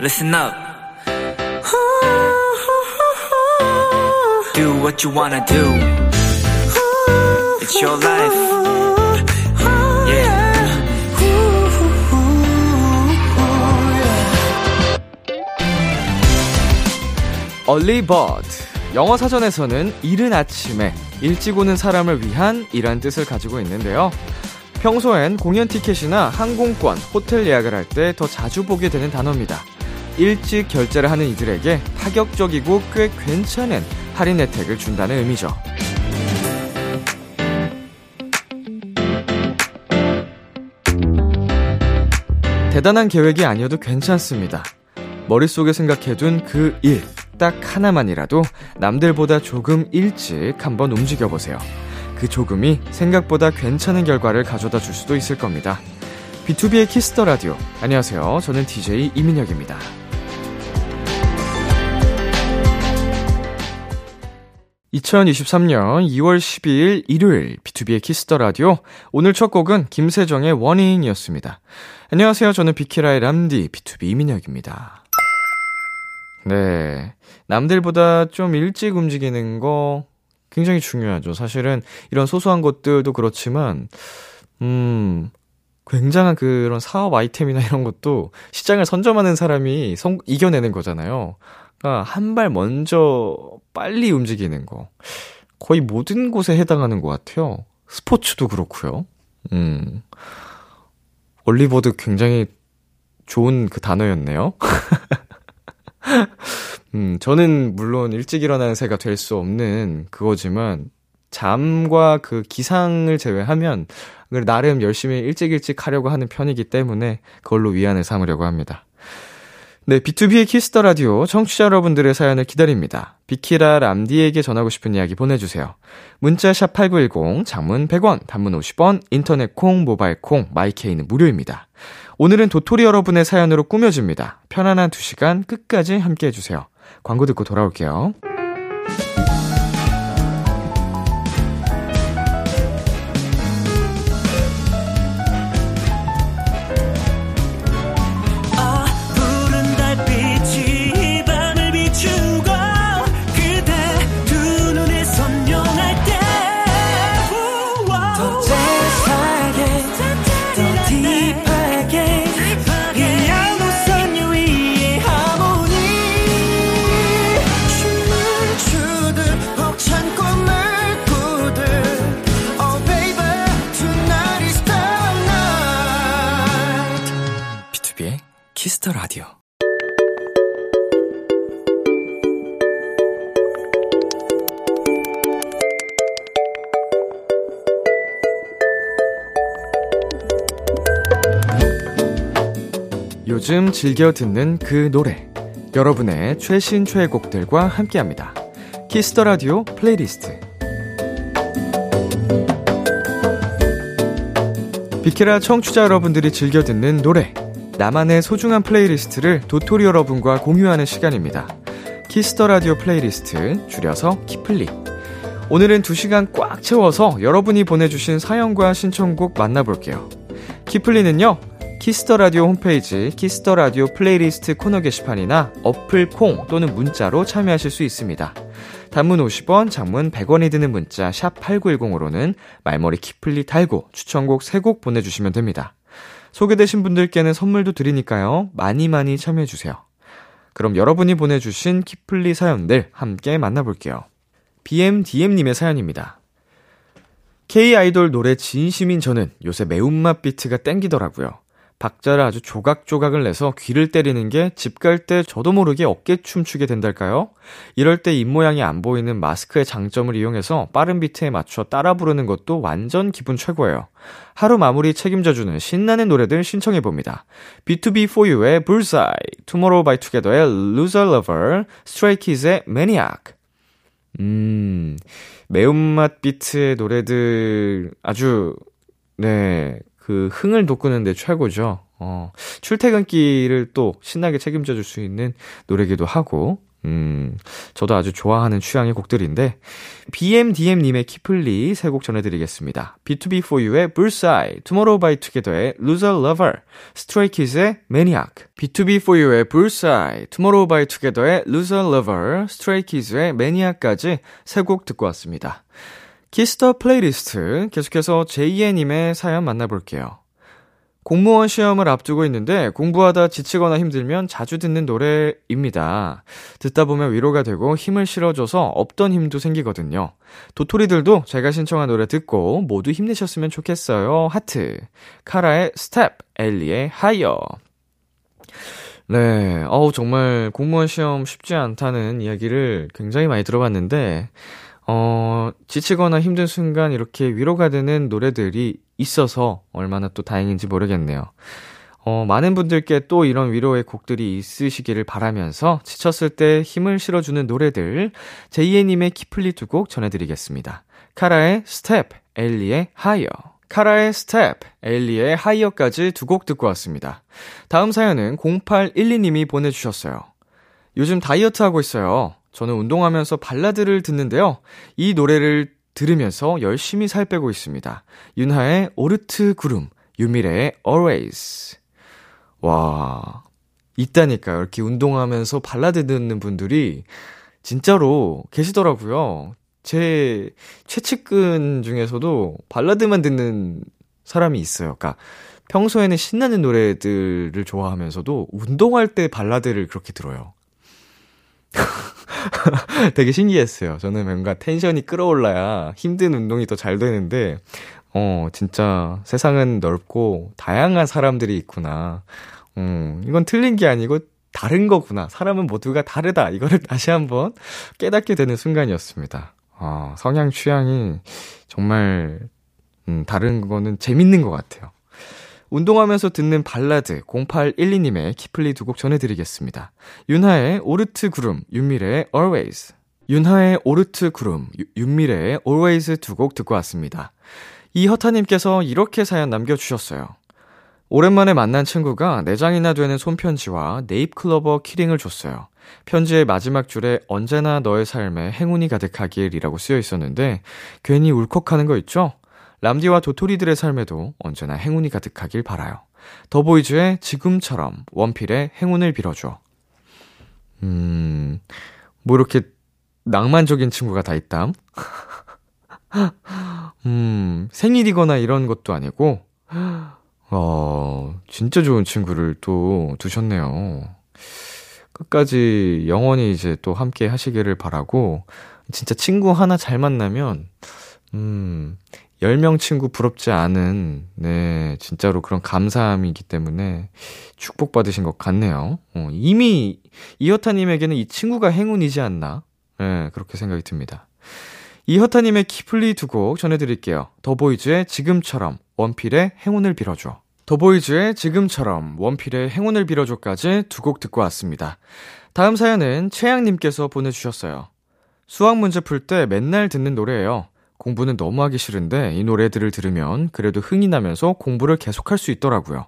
listen up. Do what you wanna do. It's your life. Yeah. 얼리버드 영어 사전에서는 이른 아침에 일찍 오는 사람을 위한 이란 뜻을 가지고 있는데요. 평소엔 공연 티켓이나 항공권, 호텔 예약을 할 때 더 자주 보게 되는 단어입니다. 일찍 결제를 하는 이들에게 파격적이고 꽤 괜찮은 할인 혜택을 준다는 의미죠. 대단한 계획이 아니어도 괜찮습니다. 머릿속에 생각해둔 그 일, 딱 하나만이라도 남들보다 조금 일찍 한번 움직여보세요. 그 조금이 생각보다 괜찮은 결과를 가져다 줄 수도 있을 겁니다. B2B의 키스터 라디오. 안녕하세요. 저는 DJ 이민혁입니다. 2023년 2월 12일 일요일 B2B의 키스터 라디오. 오늘 첫 곡은 김세정의 Warning이었습니다. 안녕하세요. 저는 비키라의 람디 BTOB 이민혁입니다. 네. 남들보다 좀 일찍 움직이는 거 굉장히 중요하죠. 사실은 이런 소소한 것들도 그렇지만, 음, 굉장한 그런 사업 아이템이나 이런 것도 시장을 선점하는 사람이 성, 이겨내는 거잖아요. 그러니까 한발 먼저 빨리 움직이는 거. 거의 모든 곳에 해당하는 것 같아요. 스포츠도 그렇고요. 음. 올리버드 굉장히 좋은 그 단어였네요. 음, 저는 물론 일찍 일어나는 새가 될 수 없는 그거지만, 잠과 그 기상을 제외하면, 나름 열심히 일찍 일찍 하려고 하는 편이기 때문에, 그걸로 위안을 삼으려고 합니다. 네, B2B의 키스터 라디오 청취자 여러분들의 사연을 기다립니다. 비키라 람디에게 전하고 싶은 이야기 보내주세요. 문자 샵 #8910 장문 100원, 단문 50원, 인터넷 콩, 모바일 콩, my K는 무료입니다. 오늘은 도토리 여러분의 사연으로 꾸며집니다. 편안한 2시간 끝까지 함께 해주세요. 광고 듣고 돌아올게요. 라디오. 요즘 즐겨 듣는 그 노래. 여러분의 최신 최애곡들과 함께 합니다. Kiss the Radio playlist. 비키라 청취자 여러분들이 즐겨 듣는 노래. 나만의 소중한 playlist를 도토리 여러분과 공유하는 시간입니다. Kiss the Radio playlist, 줄여서 키플리. 오늘은 2시간 꽉 채워서 여러분이 보내주신 사연과 신청곡 만나볼게요. 키플리는요, Kiss the Radio 홈페이지 Kiss the Radio playlist 코너 게시판이나 어플 콩 또는 문자로 참여하실 수 있습니다. 단문 50원, 장문 100원이 드는 문자 샵 8910으로는 말머리 키플리 달고 추천곡 3곡 보내주시면 됩니다. 소개되신 분들께는 선물도 드리니까요. 많이 많이 참여해주세요. 그럼 여러분이 보내주신 키플리 사연들 함께 만나볼게요. BMDM님의 사연입니다. K-아이돌 노래 진심인 저는 요새 매운맛 비트가 땡기더라고요. 박자를 아주 조각조각을 내서 귀를 때리는 게 집 갈 때 저도 모르게 어깨 춤 추게 된달까요? 이럴 때 입모양이 안 보이는 마스크의 장점을 이용해서 빠른 비트에 맞춰 따라 부르는 것도 완전 기분 최고예요. 하루 마무리 책임져주는 신나는 노래들 신청해봅니다. B2B4U의 Bullseye, Tomorrow by Together의 Loser Lover, Stray Kids의 Maniac. 음, 매운맛 비트의 노래들 아주, 네, 그 흥을 돋구는데 최고죠. 어, 출퇴근길을 또 신나게 책임져 줄 수 있는 노래기도 하고, 음, 저도 아주 좋아하는 취향의 곡들인데, BMDM님의 키플리 세 곡 전해드리겠습니다. BTOB 4U의 Bull's Eye, Tomorrow by Together의 Loser Lover, Stray Kids의 Maniac, BTOB 4U의 Bull's Eye, Tomorrow by Together의 Loser Lover, Stray Kids의 Maniac까지 세 곡 듣고 왔습니다. Kiss the playlist 계속해서 제이애님의 사연 만나볼게요. 공무원 시험을 앞두고 있는데 공부하다 지치거나 힘들면 자주 듣는 노래입니다. 듣다 보면 위로가 되고 힘을 실어줘서 없던 힘도 생기거든요. 도토리들도 제가 신청한 노래 듣고 모두 힘내셨으면 좋겠어요. 하트. 카라의 Step, 에일리의 Higher. 네, 어우, 정말 공무원 시험 쉽지 않다는 이야기를 굉장히 많이 들어봤는데, 어, 지치거나 힘든 순간 이렇게 위로가 되는 노래들이 있어서 얼마나 또 다행인지 모르겠네요. 어, 많은 분들께 또 이런 위로의 곡들이 있으시기를 바라면서 지쳤을 때 힘을 실어주는 노래들, 제이에님의 키플리 두 곡 전해드리겠습니다. 카라의 스텝, 에일리의 Higher. 카라의 스텝, 에일리의 Higher까지 두 곡 듣고 왔습니다. 다음 사연은 0812님이 보내주셨어요. 요즘 다이어트 하고 있어요. 저는 운동하면서 발라드를 듣는데요. 이 노래를 들으면서 열심히 살 빼고 있습니다. 윤하의 오르트 구름, 유미래의 Always. 와, 있다니까요. 이렇게 운동하면서 발라드 듣는 분들이 진짜로 계시더라고요. 제 최측근 중에서도 발라드만 듣는 사람이 있어요. 그러니까 평소에는 신나는 노래들을 좋아하면서도 운동할 때 발라드를 그렇게 들어요. 되게 신기했어요. 저는 뭔가 텐션이 끌어올라야 힘든 운동이 더 잘 되는데, 어, 진짜 세상은 넓고 다양한 사람들이 있구나. 음, 이건 틀린 게 아니고 다른 거구나. 사람은 모두가 다르다. 이거를 다시 한번 깨닫게 되는 순간이었습니다. 아, 성향 취향이 정말, 음, 다른 거는 재밌는 것 같아요. 운동하면서 듣는 발라드 0812님의 키플리 두 곡 전해드리겠습니다. 윤하의 오르트 구름, 윤미래의 Always. 윤하의 오르트 구름, 윤미래의 Always 두 곡 듣고 왔습니다. 이허타님께서 이렇게 사연 남겨주셨어요. 오랜만에 만난 친구가 4장이나 되는 손편지와 네잎클로버 키링을 줬어요. 편지의 마지막 줄에 언제나 너의 삶에 행운이 가득하길이라고 쓰여 있었는데 괜히 울컥하는 거 있죠? 람디와 도토리들의 삶에도 언제나 행운이 가득하길 바라요. 더보이즈의 지금처럼 원필의 행운을 빌어줘. 음, 뭐 이렇게 낭만적인 친구가 다 있담? 음, 생일이거나 이런 것도 아니고, 어, 진짜 좋은 친구를 또 두셨네요. 끝까지 영원히 이제 또 함께 하시기를 바라고, 진짜 친구 하나 잘 만나면, 음, 10명 친구 부럽지 않은, 네, 진짜로 그런 감사함이기 때문에 축복받으신 것 같네요. 어, 이미 이허타님에게는 이 친구가 행운이지 않나? 네, 그렇게 생각이 듭니다. 이허타님의 키플리 두 곡 전해드릴게요. 더보이즈의 지금처럼, 원필의 행운을 빌어줘. 더보이즈의 지금처럼, 원필의 행운을 빌어줘까지 두 곡 듣고 왔습니다. 다음 사연은 최양님께서 보내주셨어요. 수학 문제 풀 때 맨날 듣는 노래예요. 공부는 너무 하기 싫은데 이 노래들을 들으면 그래도 흥이 나면서 공부를 계속할 수 있더라고요.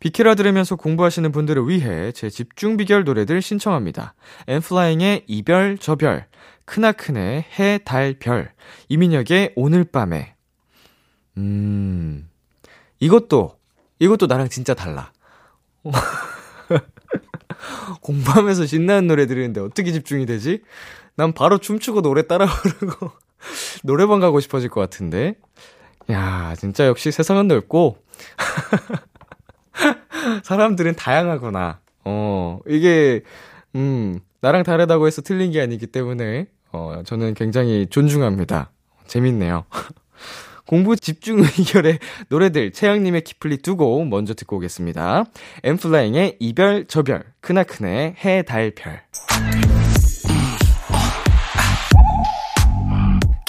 비키라 들으면서 공부하시는 분들을 위해 제 집중 비결 노래들 신청합니다. 엠플라잉의 이별 저별, 크나큰의 해, 달, 별, 이민혁의 오늘 밤에. 음, 이것도, 이것도 나랑 진짜 달라. 공부하면서 신나는 노래 들으는데 어떻게 집중이 되지? 난 바로 춤추고 노래 따라 부르고 노래방 가고 싶어질 것 같은데. 야, 진짜 역시 세상은 넓고, 사람들은 다양하구나. 어, 이게, 음, 나랑 다르다고 해서 틀린 게 아니기 때문에, 어, 저는 굉장히 존중합니다. 재밌네요. 공부 집중 의결의 노래들, 채영님의 키플리 두 곡 먼저 듣고 오겠습니다. 엠플라잉의 이별, 저별, 크나크네, 해, 달, 별.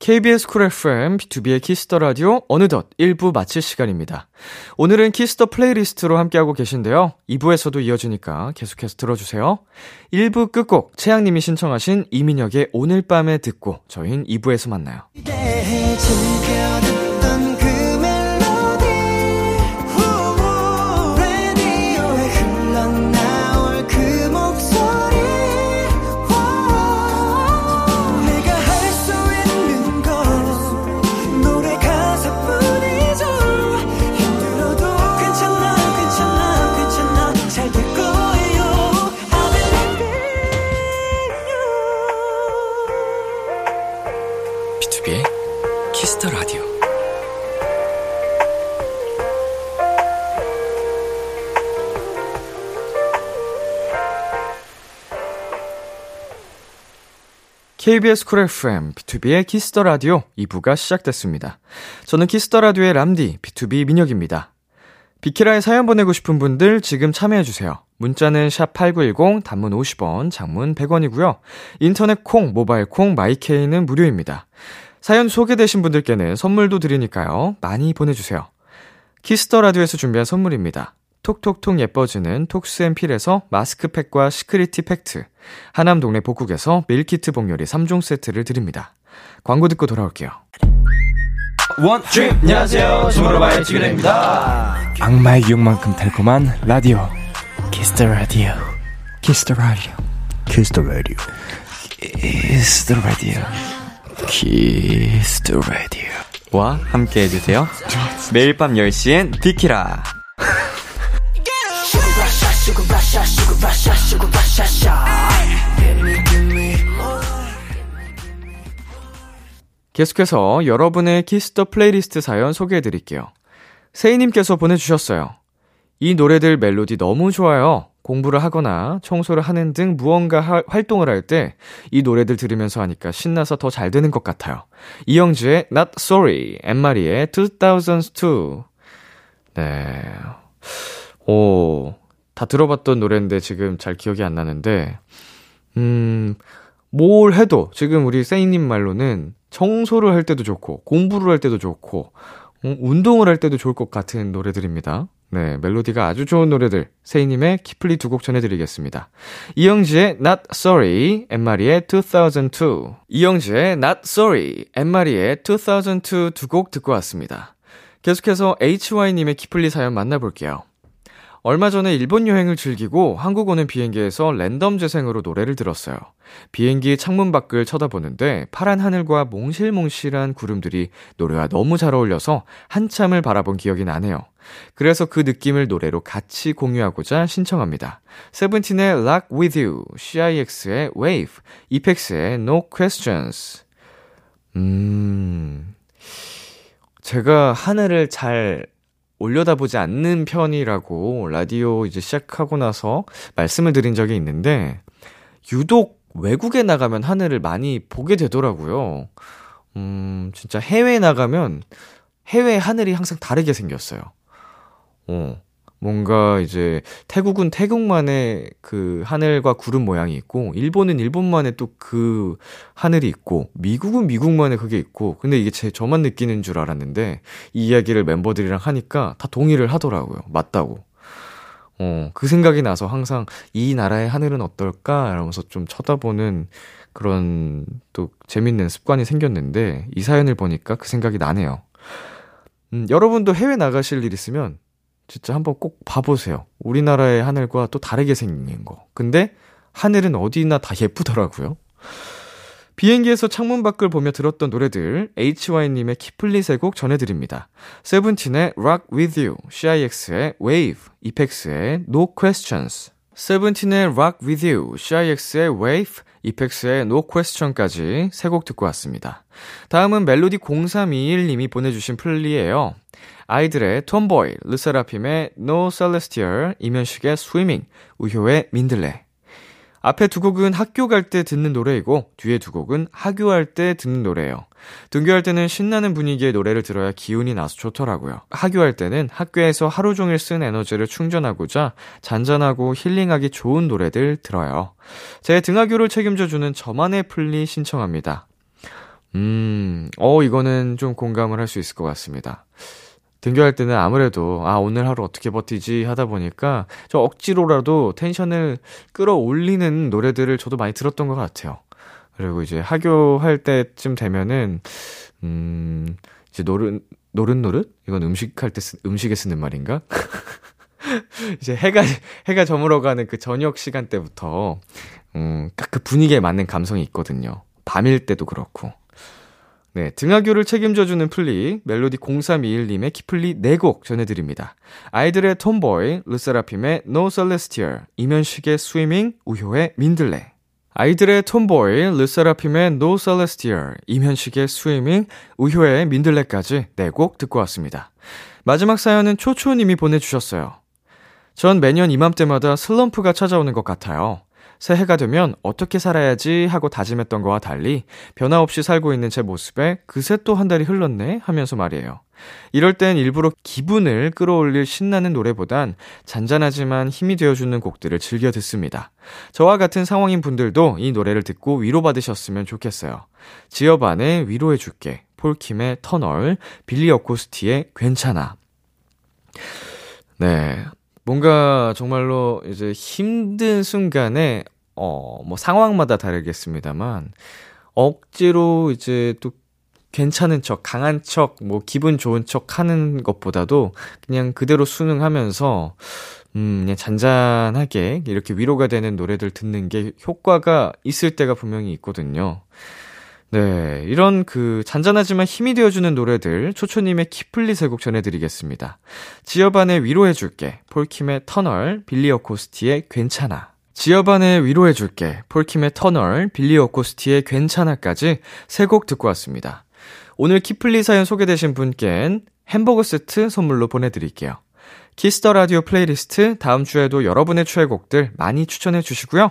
KBS 쿨 FM, B2B의 키스터 라디오, 어느덧 1부 마칠 시간입니다. 오늘은 Kiss the Playlist로 함께하고 계신데요. 2부에서도 이어지니까 계속해서 들어주세요. 1부 끝곡, 채양님이 신청하신 이민혁의 오늘 밤에 듣고, 저희는 2부에서 만나요. KBS 쿨 FM, B2B의 키스터 라디오 2부가 시작됐습니다. 저는 Kiss the Radio의 람디, BTOB 민혁입니다. 비키라에 사연 보내고 싶은 분들 지금 참여해주세요. 문자는 샵8910, 단문 50원, 장문 100원이고요. 인터넷 콩, 모바일 콩, My K는 무료입니다. 사연 소개되신 분들께는 선물도 드리니까요. 많이 보내주세요. Kiss the Radio에서 준비한 선물입니다. 톡톡톡 예뻐지는 톡스앤필에서 마스크팩과 시크리티 팩트, 하남 동네 복국에서 밀키트 복요리 3종 세트를 드립니다. 광고 듣고 돌아올게요. 원, 주 안녕하세요. 주무로바의 지그레입니다. 악마의 유혹만큼 달콤한 라디오. 키스터 라디오. 키스터 라디오. 키스터 라디오. 키스터 라디오. 키스 터 라디오. 와 함께 해주세요. 매일 밤 10시엔 비키라. 계속해서 여러분의 Kiss the Playlist 사연 소개해 드릴게요. 세이님께서 보내주셨어요. 이 노래들 멜로디 너무 좋아요. 공부를 하거나 청소를 하는 등 무언가 하, 활동을 할 때 이 노래들 들으면서 하니까 신나서 더 잘 되는 것 같아요. 이영지의 Not Sorry, 앤마리의 2002. 네. 오, 다 들어봤던 노래인데 지금 잘 기억이 안 나는데, 음, 뭘 해도 지금 우리 세이님 말로는 청소를 할 때도 좋고, 공부를 할 때도 좋고, 음, 운동을 할 때도 좋을 것 같은 노래들입니다. 네, 멜로디가 아주 좋은 노래들, 세이님의 키플리 두 곡 전해드리겠습니다. 이영지의 Not Sorry, 엠마리의 2002. 이영지의 Not Sorry, 엠마리의 2002 두 곡 듣고 왔습니다. 계속해서 HY님의 키플리 사연 만나볼게요. 얼마 전에 일본 여행을 즐기고 한국 오는 비행기에서 랜덤 재생으로 노래를 들었어요. 비행기 창문 밖을 쳐다보는데 파란 하늘과 몽실몽실한 구름들이 노래와 너무 잘 어울려서 한참을 바라본 기억이 나네요. 그래서 그 느낌을 노래로 같이 공유하고자 신청합니다. 세븐틴의 Lock With You, CIX의 Wave, 이펙스의 No Questions. 음, 제가 하늘을 잘 올려다보지 않는 편이라고 라디오 이제 시작하고 나서 말씀을 드린 적이 있는데, 유독 외국에 나가면 하늘을 많이 보게 되더라고요. 음, 진짜 해외에 나가면 해외 하늘이 항상 다르게 생겼어요. 어. 뭔가 이제 태국은 태국만의 그 하늘과 구름 모양이 있고 일본은 일본만의 또 그 하늘이 있고 미국은 미국만의 그게 있고 근데 이게 제 저만 느끼는 줄 알았는데 이 이야기를 멤버들이랑 하니까 다 동의를 하더라고요. 맞다고. 어, 그 생각이 나서 항상 이 나라의 하늘은 어떨까? 이러면서 좀 쳐다보는 그런 또 재밌는 습관이 생겼는데 이 사연을 보니까 그 생각이 나네요. 음, 여러분도 해외 나가실 일 있으면 진짜 한번 꼭 봐보세요. 우리나라의 하늘과 또 다르게 생긴 거. 근데 하늘은 어디나 다 예쁘더라고요. 비행기에서 창문 밖을 보며 들었던 노래들 HY님의 키플리 세곡 전해드립니다. 세븐틴의 Rock With You, CIX의 Wave, 이펙스의 No Questions. 세븐틴의 Rock With You, CIX의 Wave, 이펙스의 No Question까지 세 곡 듣고 왔습니다. 다음은 멜로디 0321님이 보내주신 플리예요. 아이들의 톰보이, 르세라핌의 No Celestial, 이면식의 Swimming, 우효의 민들레. 앞에 두 곡은 학교 갈 때 듣는 노래이고, 뒤에 두 곡은 하교할 때 듣는 노래예요. 등교할 때는 신나는 분위기의 노래를 들어야 기운이 나서 좋더라고요. 하교할 때는 학교에서 하루 종일 쓴 에너지를 충전하고자 잔잔하고 힐링하기 좋은 노래들 들어요. 제 등하교를 책임져주는 저만의 플리 신청합니다. 음, 어, 이거는 좀 공감을 할 수 있을 것 같습니다. 등교할 때는 아무래도, 아, 오늘 하루 어떻게 버티지 하다 보니까, 저 억지로라도 텐션을 끌어올리는 노래들을 저도 많이 들었던 것 같아요. 그리고 이제 하교할 때쯤 되면은, 음, 이제 노릇, 노릇노릇? 이건 음식할 때, 쓰, 음식에 쓰는 말인가? 이제 해가, 해가 저물어가는 그 저녁 시간대부터, 음, 딱그 분위기에 맞는 감성이 있거든요. 밤일 때도 그렇고. 네, 등하교를 책임져주는 플리, 멜로디 0321님의 키플리 4곡 전해드립니다. 아이들의 TOMBOY, 르세라핌의 No Celestial, 이면식의 Swimming, 우효의 민들레. 아이들의 TOMBOY, 르세라핌의 No Celestial, 이면식의 Swimming, 우효의 민들레까지 4곡 듣고 왔습니다. 마지막 사연은 초초님이 보내주셨어요. 전 매년 이맘때마다 슬럼프가 찾아오는 것 같아요. 새해가 되면 어떻게 살아야지 하고 다짐했던 거와 달리 변화 없이 살고 있는 제 모습에 그새 또 한 달이 흘렀네 하면서 말이에요. 이럴 땐 일부러 기분을 끌어올릴 신나는 노래보단 잔잔하지만 힘이 되어주는 곡들을 즐겨 듣습니다. 저와 같은 상황인 분들도 이 노래를 듣고 위로받으셨으면 좋겠어요. 지어반의 위로해줄게, 폴킴의 터널, 빌리 어코스티의 괜찮아. 네. 뭔가 정말로 이제 힘든 순간에, 어, 뭐 상황마다 다르겠습니다만, 억지로 이제 또 괜찮은 척, 강한 척, 뭐 기분 좋은 척 하는 것보다도 그냥 그대로 순응하면서, 음, 그냥 잔잔하게 이렇게 위로가 되는 노래들 듣는 게 효과가 있을 때가 분명히 있거든요. 네, 이런 그 잔잔하지만 힘이 되어주는 노래들 초초님의 키플리 세곡 전해드리겠습니다. 지어반의 위로해줄게, 폴킴의 터널, 빌리 어코스티의 괜찮아. 지어반의 위로해줄게, 폴킴의 터널, 빌리 어코스티의 괜찮아까지 세 곡 듣고 왔습니다. 오늘 키플리 사연 소개되신 분께는 햄버거 세트 선물로 보내드릴게요. Kiss the Radio Playlist 다음 주에도 여러분의 최애곡들 많이 추천해 주시고요.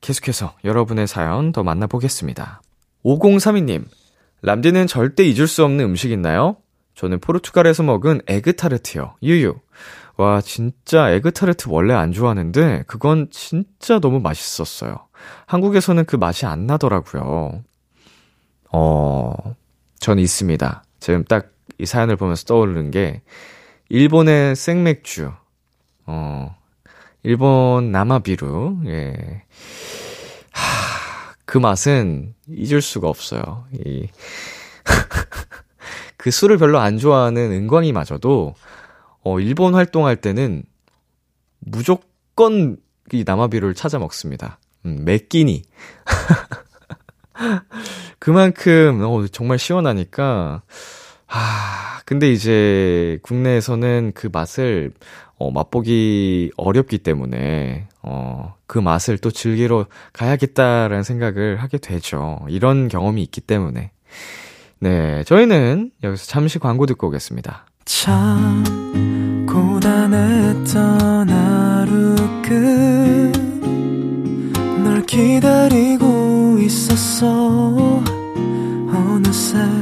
계속해서 여러분의 사연 더 만나보겠습니다. 5032님, 람디는 절대 잊을 수 없는 음식 있나요? 저는 포르투갈에서 먹은 에그타르트요. 유유. 와, 진짜 에그타르트 원래 안 좋아하는데, 그건 진짜 너무 맛있었어요. 한국에서는 그 맛이 안 나더라고요. 어, 전 있습니다. 지금 딱 이 사연을 보면서 떠오르는 게, 일본의 생맥주, 어, 일본 나마비루, 예. 하, 그 맛은 잊을 수가 없어요. 이, 그 술을 별로 안 좋아하는 은광이마저도, 어, 일본 활동할 때는 무조건 이 나마비루를 찾아 먹습니다. 음, 맥기니. 그만큼, 어, 정말 시원하니까, 아, 근데 이제 국내에서는 그 맛을 어, 맛보기 어렵기 때문에 어, 그 맛을 또 즐기러 가야겠다라는 생각을 하게 되죠. 이런 경험이 있기 때문에. 네, 저희는 여기서 잠시 광고 듣고 오겠습니다. 참 고단했던 하루 끝널 기다리고 있었어 어느새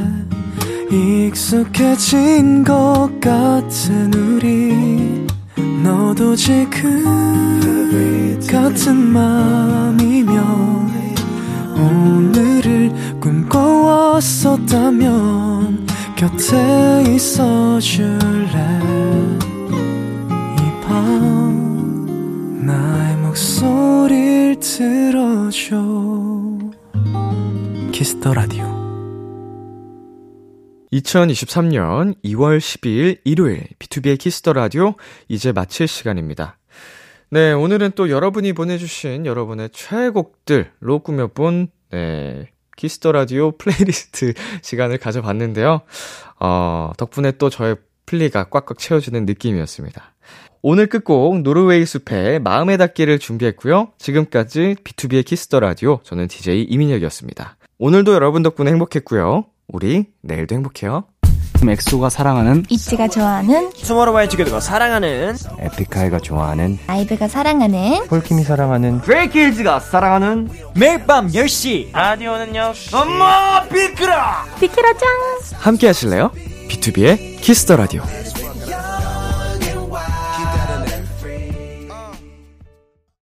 익숙해진 것 같은 우리 너도 지금 같은 맘이면 오늘을 꿈꿔왔었다면 곁에 있어줄 2023년 2월 12일 일요일 B2B의 키스터 라디오 이제 마칠 시간입니다. 네, 오늘은 또 여러분이 보내주신 여러분의 최애곡들로 꾸며본 네, Kiss the Radio Playlist 시간을 가져봤는데요. 어, 덕분에 또 저의 플리가 꽉꽉 채워지는 느낌이었습니다. 오늘 끝곡 노르웨이 숲의 마음에 닿기를 준비했고요. 지금까지 B2B의 키스터 라디오 저는 DJ 이민혁이었습니다. 오늘도 여러분 덕분에 행복했고요. 우리 내일도 행복해요. 엑소가 사랑하는 있지가 좋아하는 투모로우바이 투게더가 사랑하는 에픽하이가 좋아하는 아이브가 사랑하는 폴킴이 사랑하는 스트레이키즈가 사랑하는 매일 밤 10시 라디오는요 엄마 비크라 비키라 짱 함께 하실래요? B2B의 키스 더 라디오.